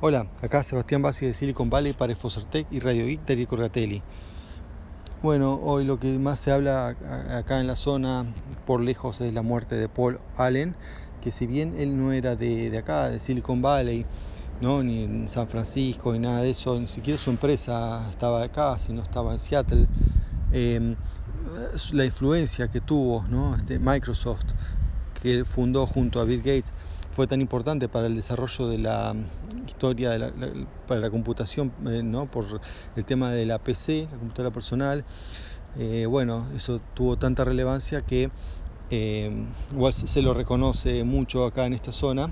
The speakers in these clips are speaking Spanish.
Hola, acá Sebastián Bassi de Silicon Valley para Focertec y Radio Geek de Corgatelli. Bueno, hoy lo que más se habla acá en la zona por lejos es la muerte de Paul Allen, que si bien él no era de, acá, de Silicon Valley, ¿no? ni en San Francisco, ni nada de eso, ni siquiera su empresa estaba acá, sino estaba en Seattle, em, la influencia que tuvo este Microsoft, que fundó junto a Bill Gates, fue tan importante para el desarrollo de la mm, historia de la, para la computación, eh, ¿no? por el tema de la PC, la computadora personal. Eh, bueno, eso tuvo tanta relevancia que eh, igual se, lo reconoce mucho acá en esta zona.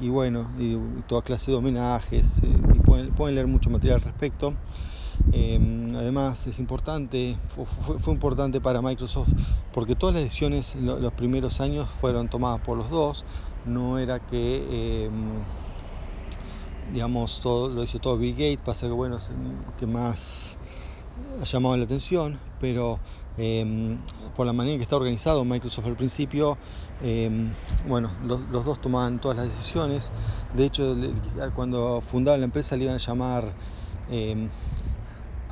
Y, bueno, y, toda clase de homenajes, y pueden leer mucho material al respecto. Em, además es importante, fue, importante para Microsoft porque todas las decisiones en los primeros años fueron tomadas por los dos, no era que em, digamos todo lo hizo todo Bill Gates, pasa que bueno que más ha llamado la atención, pero em, por la manera en que está organizado Microsoft al principio, bueno, los, los, dos tomaban todas las decisiones. De hecho, cuando fundaron la empresa le iban a llamar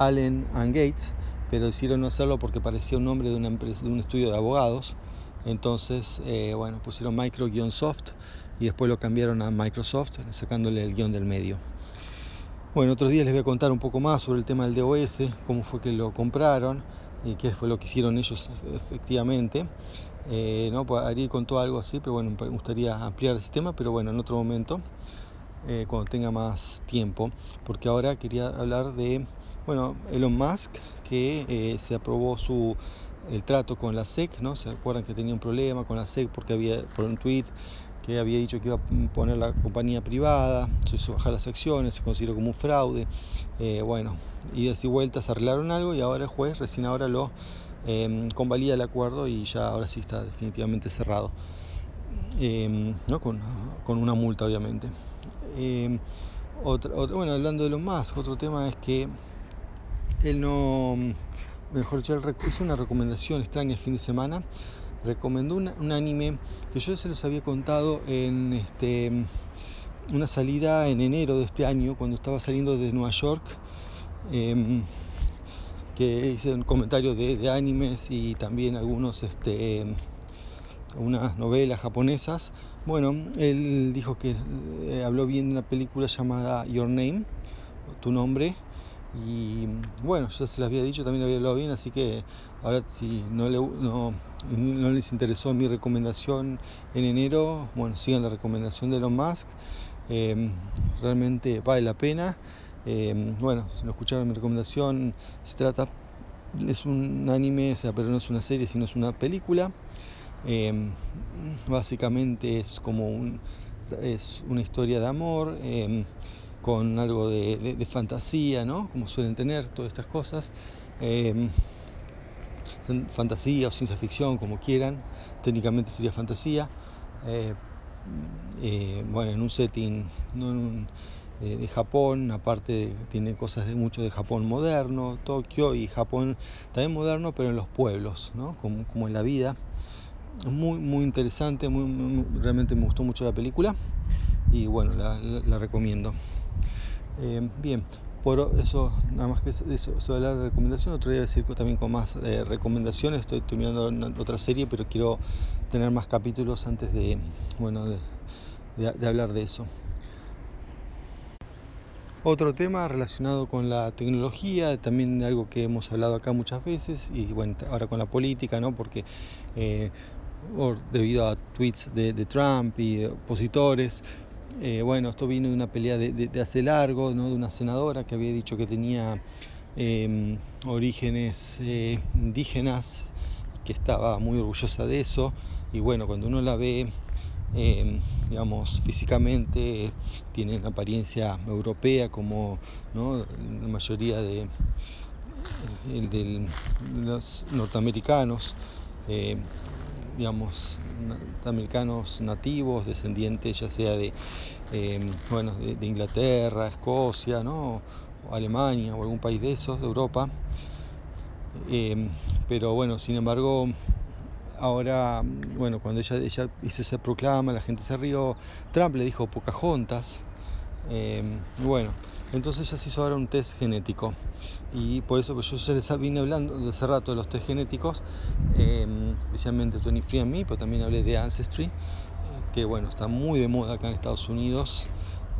Allen and Gates, pero decidieron no hacerlo porque parecía un nombre de un estudio de abogados. Entonces, eh, bueno, pusieron Micro-Soft y después lo cambiaron a Microsoft, sacándole el guion del medio. Bueno, otros días les voy a contar un poco más sobre el tema del DOS, cómo fue que lo compraron y qué fue lo que hicieron ellos efectivamente. Eh, no ir con todo algo así, pero bueno, me gustaría ampliar ese tema, pero bueno, en otro momento, eh, cuando tenga más tiempo, porque ahora quería hablar de bueno, Elon Musk, que eh, se aprobó su el trato con la SEC, ¿no? Se acuerdan que tenía un problema con la SEC porque había, por un tweet, que había dicho que iba a poner la compañía privada, se hizo bajar las acciones, se consideró como un fraude. Eh, bueno, idas y vueltas arreglaron algo y ahora el juez recién ahora lo em, convalida el acuerdo y ya ahora sí está definitivamente cerrado. Em, ¿no? con, con, una multa obviamente. Em, bueno, hablando de Elon Musk, otro tema es que él no, mejor dicho, hizo una recomendación extraña el fin de semana. Recomendó un anime que yo se los había contado en este, una salida en enero de este año, cuando estaba saliendo de Nueva York. Em, que hice un comentario de, animes y también algunos este, unas novelas japonesas. Bueno, él dijo que eh, habló bien de una película llamada Your Name, tu nombre, y bueno, yo se las había dicho, también había hablado bien, así que ahora si no, le, no, no les interesó mi recomendación en enero, bueno, sigan la recomendación de Elon Musk. Eh, realmente vale la pena. Eh, bueno, si no escucharon mi recomendación, se trata, es un anime, o sea, pero no es una serie, sino es una película. Eh, básicamente es como un, es una historia de amor con algo de, fantasía, ¿no? Como suelen tener todas estas cosas. Eh, fantasía o ciencia ficción, como quieran. Técnicamente sería fantasía. Eh, eh, bueno, en un setting de Japón, aparte tiene cosas de mucho de Japón moderno, Tokio y Japón también moderno, pero en los pueblos, ¿no? como, en la vida. Muy, muy interesante, muy, realmente me gustó mucho la película y bueno, la recomiendo. Eh, bien, por eso, nada más que eso, sobre la recomendación, otro día decir también con más eh, recomendaciones, estoy terminando otra serie, pero quiero tener más capítulos antes de, bueno, de, hablar de eso. Otro tema relacionado con la tecnología, también algo que hemos hablado acá muchas veces, y bueno, ahora con la política, ¿no? Porque eh, debido a tweets de, de Trump y opositores, eh, bueno, esto vino de una pelea de, hace largo, ¿no? de una senadora que había dicho que tenía em, orígenes eh, indígenas, que estaba muy orgullosa de eso. Y bueno, cuando uno la ve, em, digamos, físicamente tiene una apariencia europea como la mayoría de, de los norteamericanos. Digamos, americanos nativos, descendientes ya sea de, em, bueno, de, Inglaterra, Escocia, ¿no? o Alemania o algún país de esos, de Europa. Em, pero bueno, sin embargo, ahora, bueno, cuando ella, ella hizo ese proclama, la gente se rió. Trump le dijo Pocahontas. Eh, bueno, entonces ya se hizo ahora un test genético. Y por eso pues yo ya les vine hablando de hace rato de los test genéticos, eh, especialmente 23andMe, pero también hablé de Ancestry, eh, que bueno, está muy de moda acá en Estados Unidos.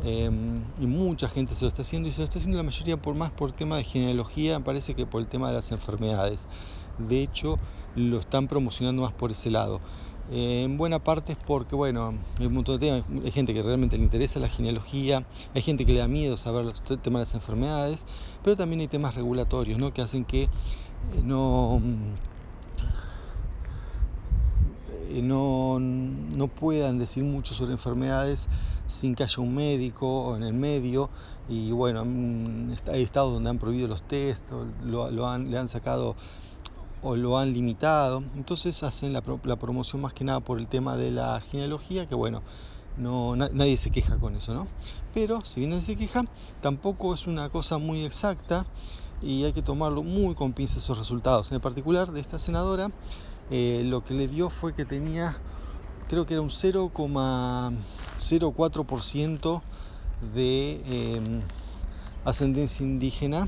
Em, y mucha gente se lo está haciendo y se lo está haciendo la mayoría por más por tema de genealogía, parece que por el tema de las enfermedades. De hecho, lo están promocionando más por ese lado. En buena parte es porque, bueno, hay un montón de temas, hay gente que realmente le interesa la genealogía, hay gente que le da miedo saber los temas de las enfermedades, pero también hay temas regulatorios, ¿no? Que hacen que eh, no eh, no, no, puedan decir mucho sobre enfermedades sin que haya un médico en el medio. Y bueno, mm, hay estados donde han prohibido los test, lo, lo han, le han sacado o lo han limitado. Entonces hacen la, promoción más que nada por el tema de la genealogía, que bueno, no, nadie se queja con eso, ¿no? Pero si bien se queja, tampoco es una cosa muy exacta y hay que tomarlo muy con pinzas esos resultados. En particular de esta senadora, eh, lo que le dio fue que tenía, creo que era un 0,04% de eh, ascendencia indígena.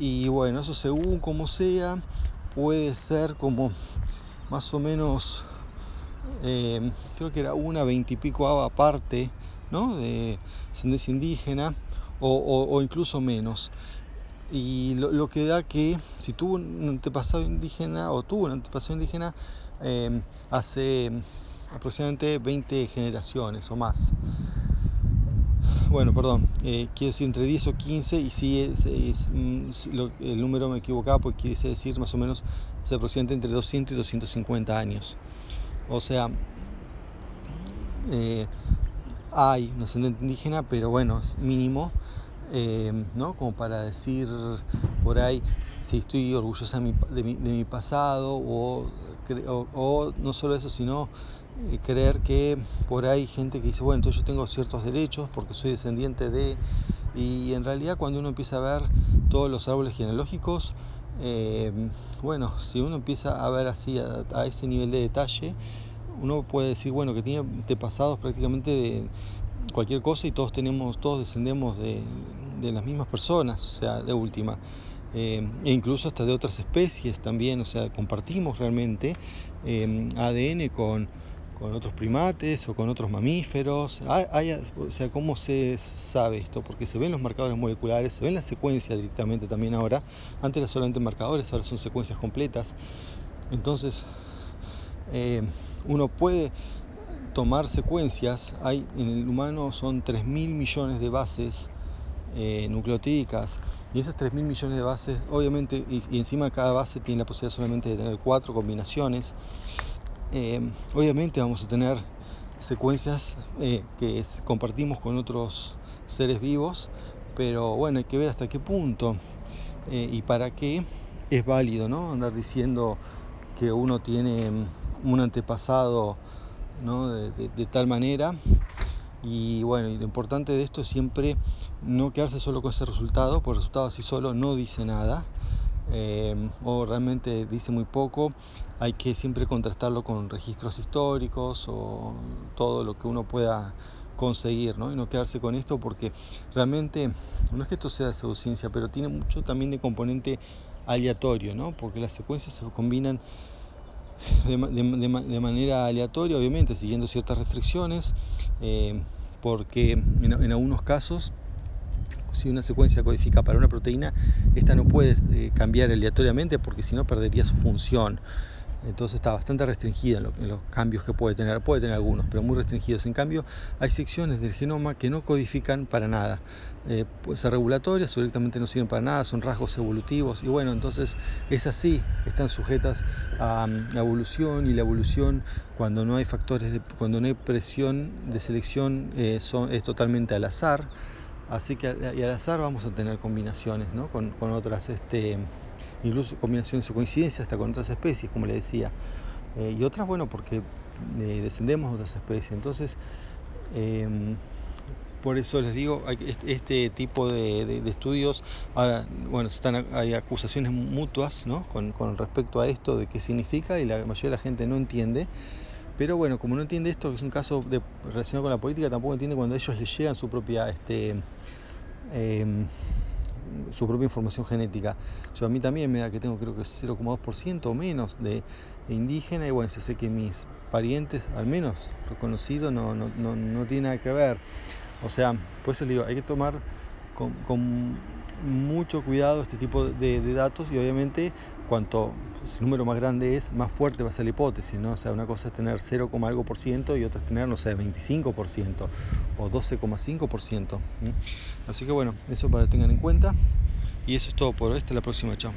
Y bueno, eso según como sea, puede ser como más o menos, eh, creo que era una veintipico aparte, ¿no? De ascendencia indígena o incluso menos y lo, lo, que da que si tuvo un antepasado indígena o tuvo un antepasado indígena eh, hace aproximadamente 20 generaciones o más. Bueno, perdón, eh, quiero decir entre 10 o 15 y si es, es, mm, lo, el número me equivocaba porque quiere decir más o menos hace aproximadamente entre 200 y 250 años. O sea, eh, hay un ascendente indígena, pero bueno, es mínimo eh, ¿no? Como para decir por ahí si estoy orgullosa de mi, de mi, de mi pasado o, o, o, no solo eso, sino creer que por ahí gente que dice, bueno, entonces yo tengo ciertos derechos porque soy descendiente de... Y en realidad cuando uno empieza a ver todos los árboles genealógicos, eh, bueno, si uno empieza a ver así a, a ese nivel de detalle, uno puede decir, bueno, que tiene antepasados prácticamente de cualquier cosa y todos tenemos, todos descendemos de, de las mismas personas, o sea, de última. Eh, e incluso hasta de otras especies también, o sea, compartimos realmente eh, ADN con, con, otros primates o con otros mamíferos. O sea, ¿cómo se sabe esto? Porque se ven los marcadores moleculares, se ven las secuencias directamente también ahora. Antes eran solamente marcadores, ahora son secuencias completas. Entonces, eh, uno puede tomar secuencias, hay en el humano son 3.000 millones de bases eh, nucleotídicas y esas 3.000 millones de bases, obviamente, y, encima cada base tiene la posibilidad solamente de tener cuatro combinaciones, eh, obviamente vamos a tener secuencias eh, que compartimos con otros seres vivos, pero bueno, hay que ver hasta qué punto eh, y para qué es válido, ¿no? Andar diciendo que uno tiene un antepasado de, tal manera. Y bueno, lo importante de esto es siempre no quedarse solo con ese resultado, porque el resultado así solo no dice nada, eh, o realmente dice muy poco. Hay que siempre contrastarlo con registros históricos o todo lo que uno pueda conseguir, ¿no? Y no quedarse con esto porque realmente, no es que esto sea pseudociencia, pero tiene mucho también de componente aleatorio, ¿no? Porque las secuencias se combinan de, manera aleatoria, obviamente, siguiendo ciertas restricciones, eh, porque en, en, algunos casos, si una secuencia codifica para una proteína, esta no puede eh, cambiar aleatoriamente porque si no perdería su función. Entonces está bastante restringida en, lo, en, los cambios que puede tener. Puede tener algunos, pero muy restringidos. En cambio, hay secciones del genoma que no codifican para nada. Eh, pueden ser regulatorias o directamente no sirven para nada, son rasgos evolutivos. Y bueno, entonces es así, están sujetas a, la evolución y la evolución cuando no hay factores, de, cuando no hay presión de selección, eh, son, es totalmente al azar. Así que y al azar vamos a tener combinaciones ¿no? con, con otras. Este, incluso combinaciones o coincidencias hasta con otras especies, como le decía. Eh, y otras, bueno, porque eh, descendemos de otras especies. Entonces, eh, por eso les digo, este tipo de, estudios, ahora, bueno, están, hay acusaciones mutuas ¿no? con, respecto a esto, de qué significa, y la mayoría de la gente no entiende. Pero bueno, como no entiende esto, que es un caso de, relacionado con la política, tampoco entiende cuando ellos les llegan su propia, este, em, su propia información genética. Yo a mí también me da que tengo creo que 0,2% o menos de indígena y bueno, se sé que mis parientes, al menos reconocidos, no, no, no, no tiene nada que ver. O sea, por eso le digo, hay que tomar con, mucho cuidado este tipo de, datos y obviamente cuanto el número más grande es, más fuerte va a ser la hipótesis, ¿no? O una cosa es tener 0, algo por ciento y otra es tener, no sé, 25% o 12,5%. Así que bueno, eso para que tengan en cuenta. Y eso es todo por hoy. Hasta la próxima. Chao.